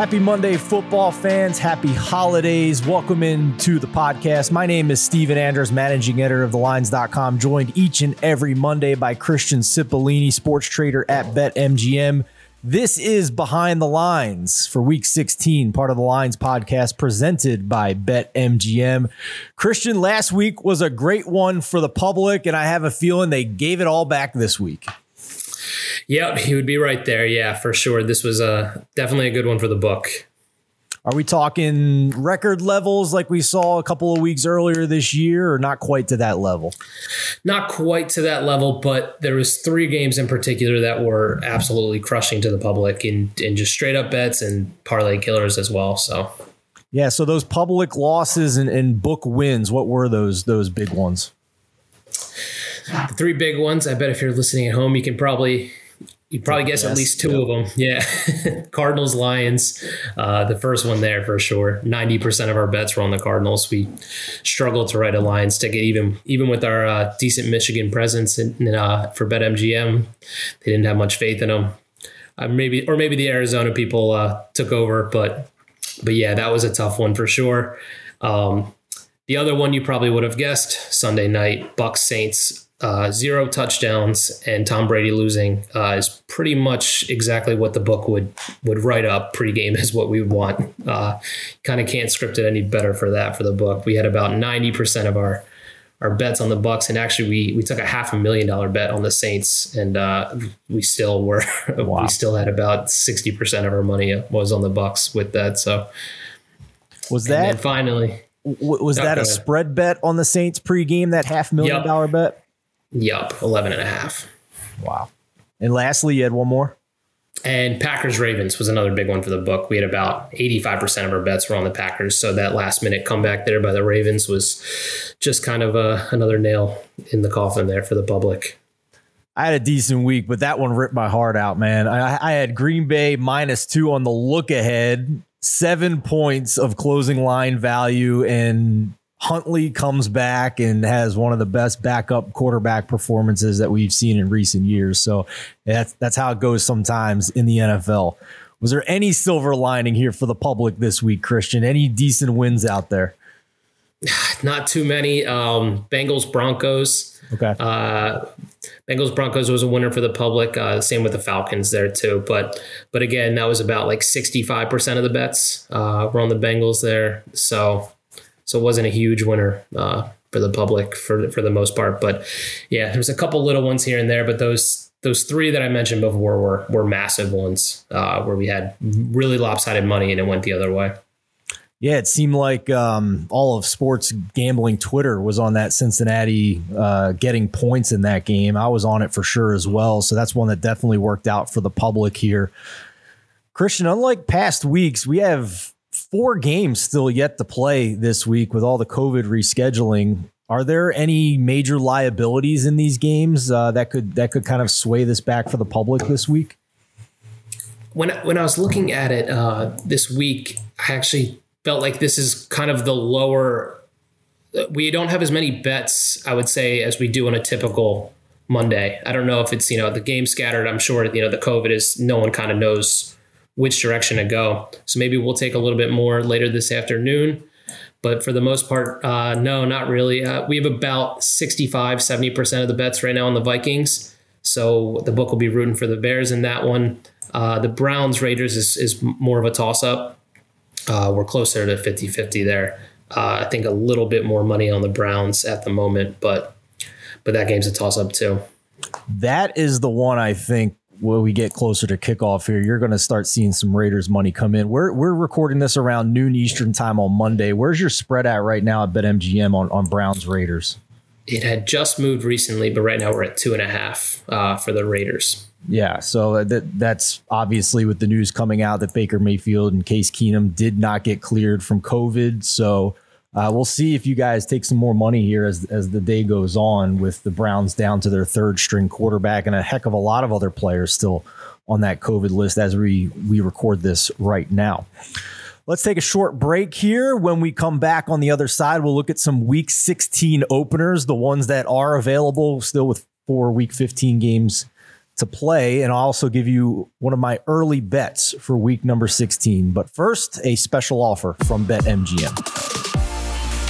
Happy Monday, football fans. Happy holidays. Welcome into the podcast. My name is Steven Andress, managing editor of thelines.com, joined each and every Monday by Christian Cipollini, sports trader at BetMGM. This is Behind the Lines for week 16, part of the Lines podcast presented by BetMGM. Christian, last week was a great one for the public, and I have a feeling they gave it all back this week. Yep, he would be right there. Yeah, for sure. This was a definitely a good one for the book. Are we talking record levels like we saw a couple of weeks earlier this year, or not quite to that level? Not quite to that level, but there was three games in particular that were absolutely crushing to the public in in just straight up bets and parlay killers as well. So, yeah. So those public losses and, and book wins, what were those those big ones? The three big ones. I bet if you're listening at home, you can probably you probably guess yes, at least two of them. Yeah. Cardinals, Lions. Uh, the first one there for sure. 90% of our bets were on the Cardinals. We struggled to write a Lions ticket, even even with our uh, decent Michigan presence in, uh, for BetMGM. They didn't have much faith in them. Uh, maybe or maybe the Arizona people uh, took over, but but yeah, that was a tough one for sure. Um, the other one you probably would have guessed Sunday night, Bucks Saints uh, zero touchdowns and Tom Brady losing uh, is pretty much exactly what the book would would write up pregame is what we would want. Uh, kind of can't script it any better for that for the book. We had about ninety percent of our our bets on the Bucks, and actually we we took a half a million dollar bet on the Saints, and uh, we still were wow. we still had about sixty percent of our money was on the Bucks with that. So was that finally? was that a spread bet on the Saints pregame? That half million yep. dollar bet? Yup, 11 and a half. Wow. And lastly, you had one more? And Packers Ravens was another big one for the book. We had about 85% of our bets were on the Packers. So that last minute comeback there by the Ravens was just kind of a, another nail in the coffin there for the public. I had a decent week, but that one ripped my heart out, man. I, I had Green Bay minus two on the look ahead, seven points of closing line value, and Huntley comes back and has one of the best backup quarterback performances that we've seen in recent years. So that's that's how it goes sometimes in the NFL. Was there any silver lining here for the public this week, Christian? Any decent wins out there? Not too many. Um, Bengals Broncos. Okay. Uh, Bengals Broncos was a winner for the public. Uh, same with the Falcons there too. But but again, that was about like sixty five percent of the bets uh, were on the Bengals there. So so it wasn't a huge winner uh, for the public for for the most part. But yeah, there's a couple little ones here and there, but those those three that I mentioned before were were massive ones uh, where we had really lopsided money and it went the other way. Yeah, it seemed like um, all of sports gambling Twitter was on that Cincinnati uh, getting points in that game. I was on it for sure as well. So that's one that definitely worked out for the public here. Christian, unlike past weeks, we have four games still yet to play this week with all the COVID rescheduling. Are there any major liabilities in these games uh, that could that could kind of sway this back for the public this week? When when I was looking at it uh, this week, I actually felt like this is kind of the lower. We don't have as many bets, I would say, as we do on a typical Monday. I don't know if it's you know the game scattered. I'm sure you know the COVID is no one kind of knows which direction to go. So maybe we'll take a little bit more later this afternoon. But for the most part, uh, no, not really. Uh, we have about 65, 70% of the bets right now on the Vikings. So the book will be rooting for the Bears in that one. Uh, the Browns Raiders is, is more of a toss up. Uh, we're closer to 50 50 there. Uh, I think a little bit more money on the Browns at the moment, but but that game's a toss up too. That is the one I think when we get closer to kickoff here, you're going to start seeing some Raiders money come in. We're we're recording this around noon Eastern time on Monday. Where's your spread at right now at BetMGM on on Browns Raiders? It had just moved recently, but right now we're at two and a half uh, for the Raiders. Yeah, so that that's obviously with the news coming out that Baker Mayfield and Case Keenum did not get cleared from COVID. So uh, we'll see if you guys take some more money here as as the day goes on with the Browns down to their third string quarterback and a heck of a lot of other players still on that COVID list as we we record this right now. Let's take a short break here. When we come back on the other side, we'll look at some week 16 openers, the ones that are available still with four week 15 games to play, and I'll also give you one of my early bets for week number 16. But first, a special offer from BetMGM.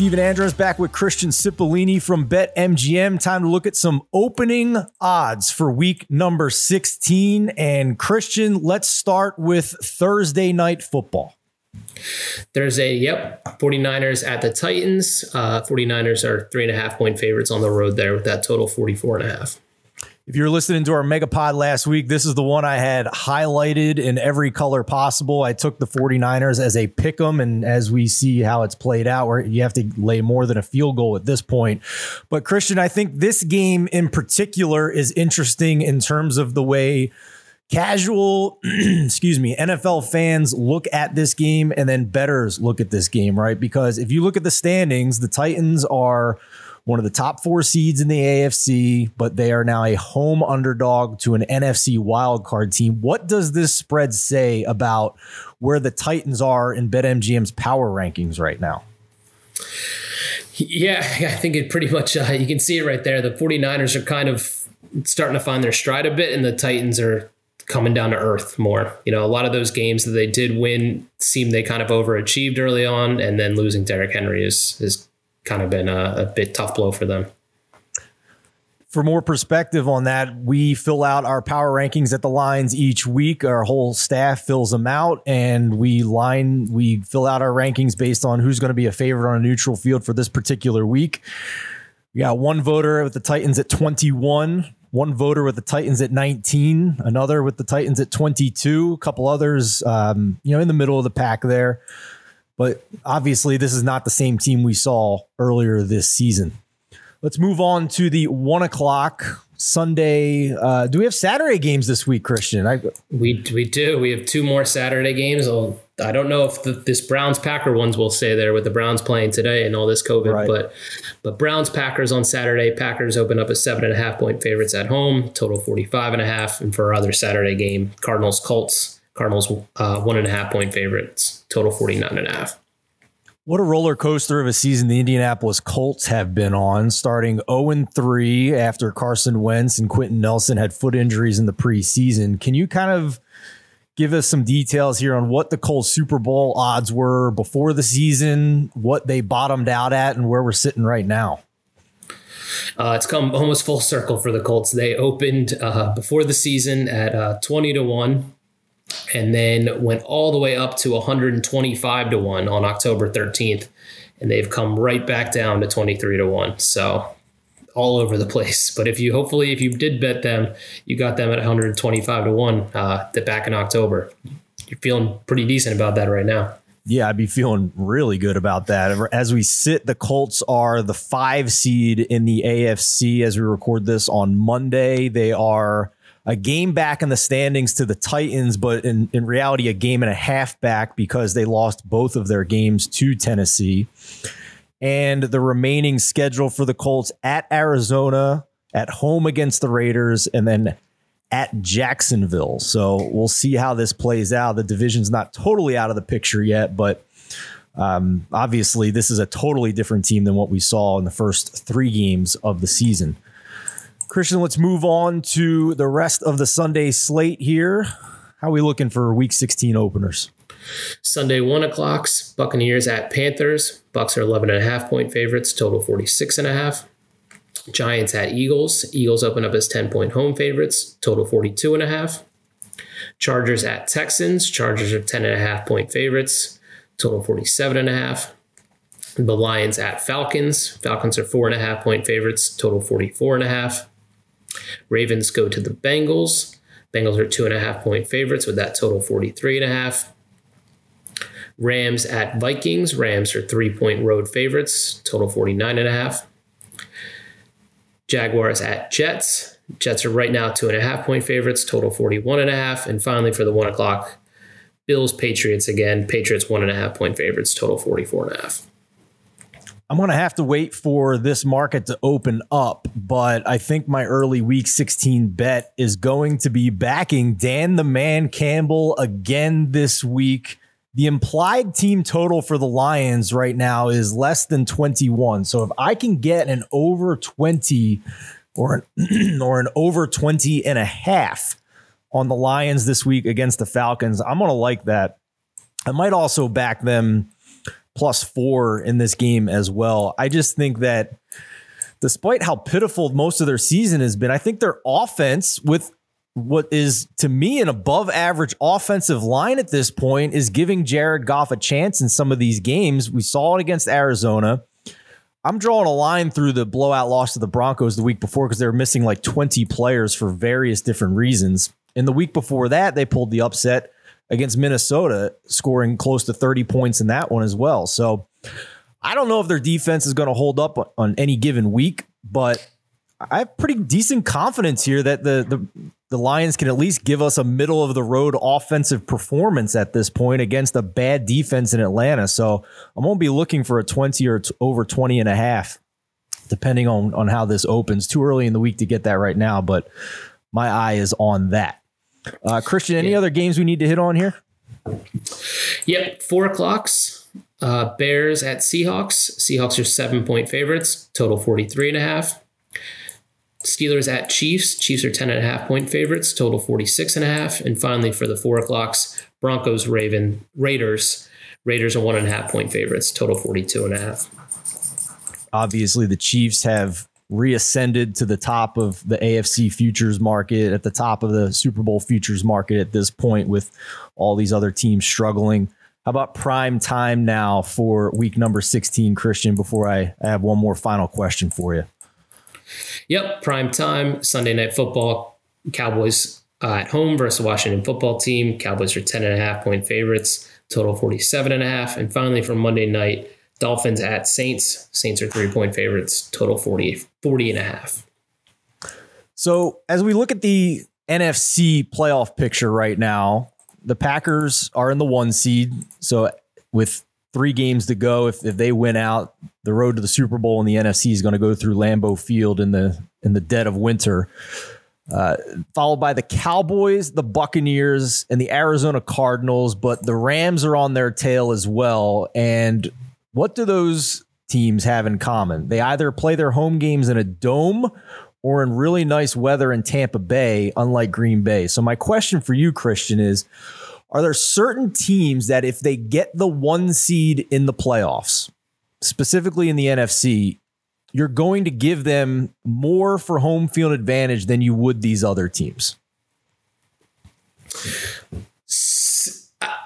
Stephen Andress back with Christian Cipollini from BetMGM. Time to look at some opening odds for week number 16. And Christian, let's start with Thursday night football. Thursday, yep. 49ers at the Titans. Uh, 49ers are three and a half point favorites on the road there with that total 44 and a half. If you're listening to our Megapod last week, this is the one I had highlighted in every color possible. I took the 49ers as a pick 'em, and as we see how it's played out, where you have to lay more than a field goal at this point. But Christian, I think this game in particular is interesting in terms of the way casual, excuse me, NFL fans look at this game and then betters look at this game, right? Because if you look at the standings, the Titans are one of the top four seeds in the AFC, but they are now a home underdog to an NFC wildcard team. What does this spread say about where the Titans are in BetMGM's power rankings right now? Yeah, I think it pretty much, uh, you can see it right there. The 49ers are kind of starting to find their stride a bit, and the Titans are coming down to earth more. You know, a lot of those games that they did win seem they kind of overachieved early on, and then losing Derrick Henry is is kind of been a, a bit tough blow for them. For more perspective on that, we fill out our power rankings at the lines each week. Our whole staff fills them out, and we line we fill out our rankings based on who's going to be a favorite on a neutral field for this particular week. We got one voter with the Titans at 21, one voter with the Titans at 19, another with the Titans at 22, a couple others, um, you know, in the middle of the pack there. But obviously, this is not the same team we saw earlier this season. Let's move on to the one o'clock Sunday. Uh, do we have Saturday games this week, Christian? I, we we do. We have two more Saturday games. I'll, I don't know if the, this Browns Packer ones will stay there with the Browns playing today and all this COVID, right. but but Browns Packers on Saturday. Packers open up as seven and a half point favorites at home, total 45 and a half. And for our other Saturday game, Cardinals Colts. Cardinals uh, one and a half point favorites total 49 and a half. What a roller coaster of a season the Indianapolis Colts have been on, starting 0 3 after Carson Wentz and Quenton Nelson had foot injuries in the preseason. Can you kind of give us some details here on what the Colts Super Bowl odds were before the season, what they bottomed out at, and where we're sitting right now? Uh, it's come almost full circle for the Colts. They opened uh, before the season at uh, 20 to 1 and then went all the way up to 125 to 1 on October 13th. And they've come right back down to 23 to 1. So all over the place. But if you hopefully, if you did bet them, you got them at 125 to 1 uh, back in October. You're feeling pretty decent about that right now. Yeah, I'd be feeling really good about that. As we sit, the Colts are the five seed in the AFC as we record this on Monday. They are a game back in the standings to the Titans, but in, in reality, a game and a half back because they lost both of their games to Tennessee. And the remaining schedule for the Colts at Arizona, at home against the Raiders, and then at Jacksonville. So we'll see how this plays out. The division's not totally out of the picture yet, but um, obviously, this is a totally different team than what we saw in the first three games of the season. Christian, let's move on to the rest of the Sunday slate here. How are we looking for week 16 openers? Sunday, one o'clocks, Buccaneers at Panthers. Bucks are 11 and a half point favorites, total 46 and a half. Giants at Eagles. Eagles open up as 10 point home favorites, total 42 and a half. Chargers at Texans. Chargers are 10 and a half point favorites, total 47 and a half. The Lions at Falcons. Falcons are four and a half point favorites, total 44 and a half. Ravens go to the Bengals. Bengals are two and a half point favorites with that total 43 and a half. Rams at Vikings. Rams are three point road favorites, total 49 and a half. Jaguars at Jets. Jets are right now two and a half point favorites, total 41 and a half. And finally, for the one o'clock, Bills Patriots again. Patriots one and a half point favorites, total 44 and a half. I'm going to have to wait for this market to open up, but I think my early week 16 bet is going to be backing Dan the Man Campbell again this week. The implied team total for the Lions right now is less than 21. So if I can get an over 20 or an or an over 20 and a half on the Lions this week against the Falcons, I'm going to like that. I might also back them plus 4 in this game as well. I just think that despite how pitiful most of their season has been, I think their offense with what is to me an above average offensive line at this point is giving Jared Goff a chance in some of these games. We saw it against Arizona. I'm drawing a line through the blowout loss to the Broncos the week before because they were missing like 20 players for various different reasons. And the week before that, they pulled the upset against Minnesota, scoring close to 30 points in that one as well. So I don't know if their defense is going to hold up on any given week, but I have pretty decent confidence here that the the the Lions can at least give us a middle of the road offensive performance at this point against a bad defense in Atlanta. So I won't be looking for a 20 or t- over 20 and a half, depending on, on how this opens. Too early in the week to get that right now, but my eye is on that. Uh, Christian, any yeah. other games we need to hit on here? Yep. Four o'clocks. Uh, Bears at Seahawks. Seahawks are seven point favorites, total 43 and a half. Steelers at Chiefs. Chiefs are 10 and a half point favorites, total 46 and a half. And finally, for the four o'clocks, Broncos, Raven, Raiders. Raiders are one and a half point favorites, total 42 and a half. Obviously, the Chiefs have reascended to the top of the AFC futures market, at the top of the Super Bowl futures market at this point, with all these other teams struggling. How about prime time now for week number 16, Christian, before I have one more final question for you? Yep, prime time, Sunday night football. Cowboys uh, at home versus Washington football team. Cowboys are 10 and a half point favorites, total 47 and a half. And finally, for Monday night, Dolphins at Saints. Saints are three point favorites, total 40, 40 and a half. So as we look at the NFC playoff picture right now, the Packers are in the one seed. So with three games to go. If, if they win out, the road to the Super Bowl in the NFC is going to go through Lambeau Field in the in the dead of winter. Uh, followed by the Cowboys, the Buccaneers, and the Arizona Cardinals. But the Rams are on their tail as well. And what do those teams have in common? They either play their home games in a dome or in really nice weather in Tampa Bay, unlike Green Bay. So, my question for you, Christian, is are there certain teams that if they get the one seed in the playoffs, specifically in the NFC, you're going to give them more for home field advantage than you would these other teams?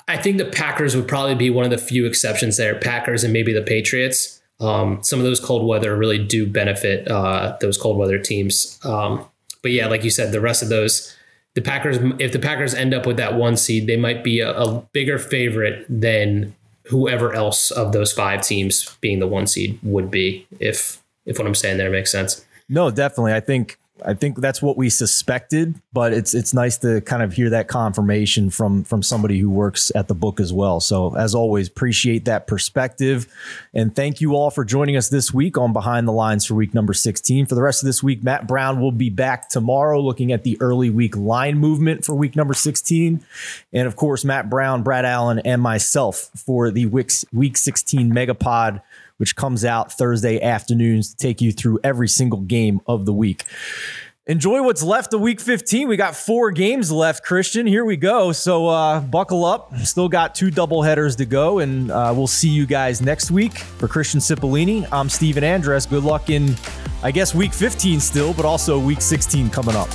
I think the Packers would probably be one of the few exceptions there. Packers and maybe the Patriots. Um, some of those cold weather really do benefit uh, those cold weather teams. Um, but yeah, like you said, the rest of those the Packers, if the Packers end up with that one seed, they might be a, a bigger favorite than whoever else of those five teams being the one seed would be. If if what I'm saying there makes sense. No, definitely. I think I think that's what we suspected, but it's it's nice to kind of hear that confirmation from from somebody who works at the book as well. So as always, appreciate that perspective, and thank you all for joining us this week on Behind the Lines for week number sixteen. For the rest of this week, Matt Brown will be back tomorrow, looking at the early week line movement for week number sixteen, and of course Matt Brown, Brad Allen, and myself for the week week sixteen Megapod which comes out Thursday afternoons to take you through every single game of the week. Enjoy what's left of week 15. We got four games left, Christian. Here we go. So uh, buckle up. Still got two double headers to go, and uh, we'll see you guys next week. For Christian Cipollini, I'm Stephen Andress. Good luck in, I guess, week 15 still, but also week 16 coming up.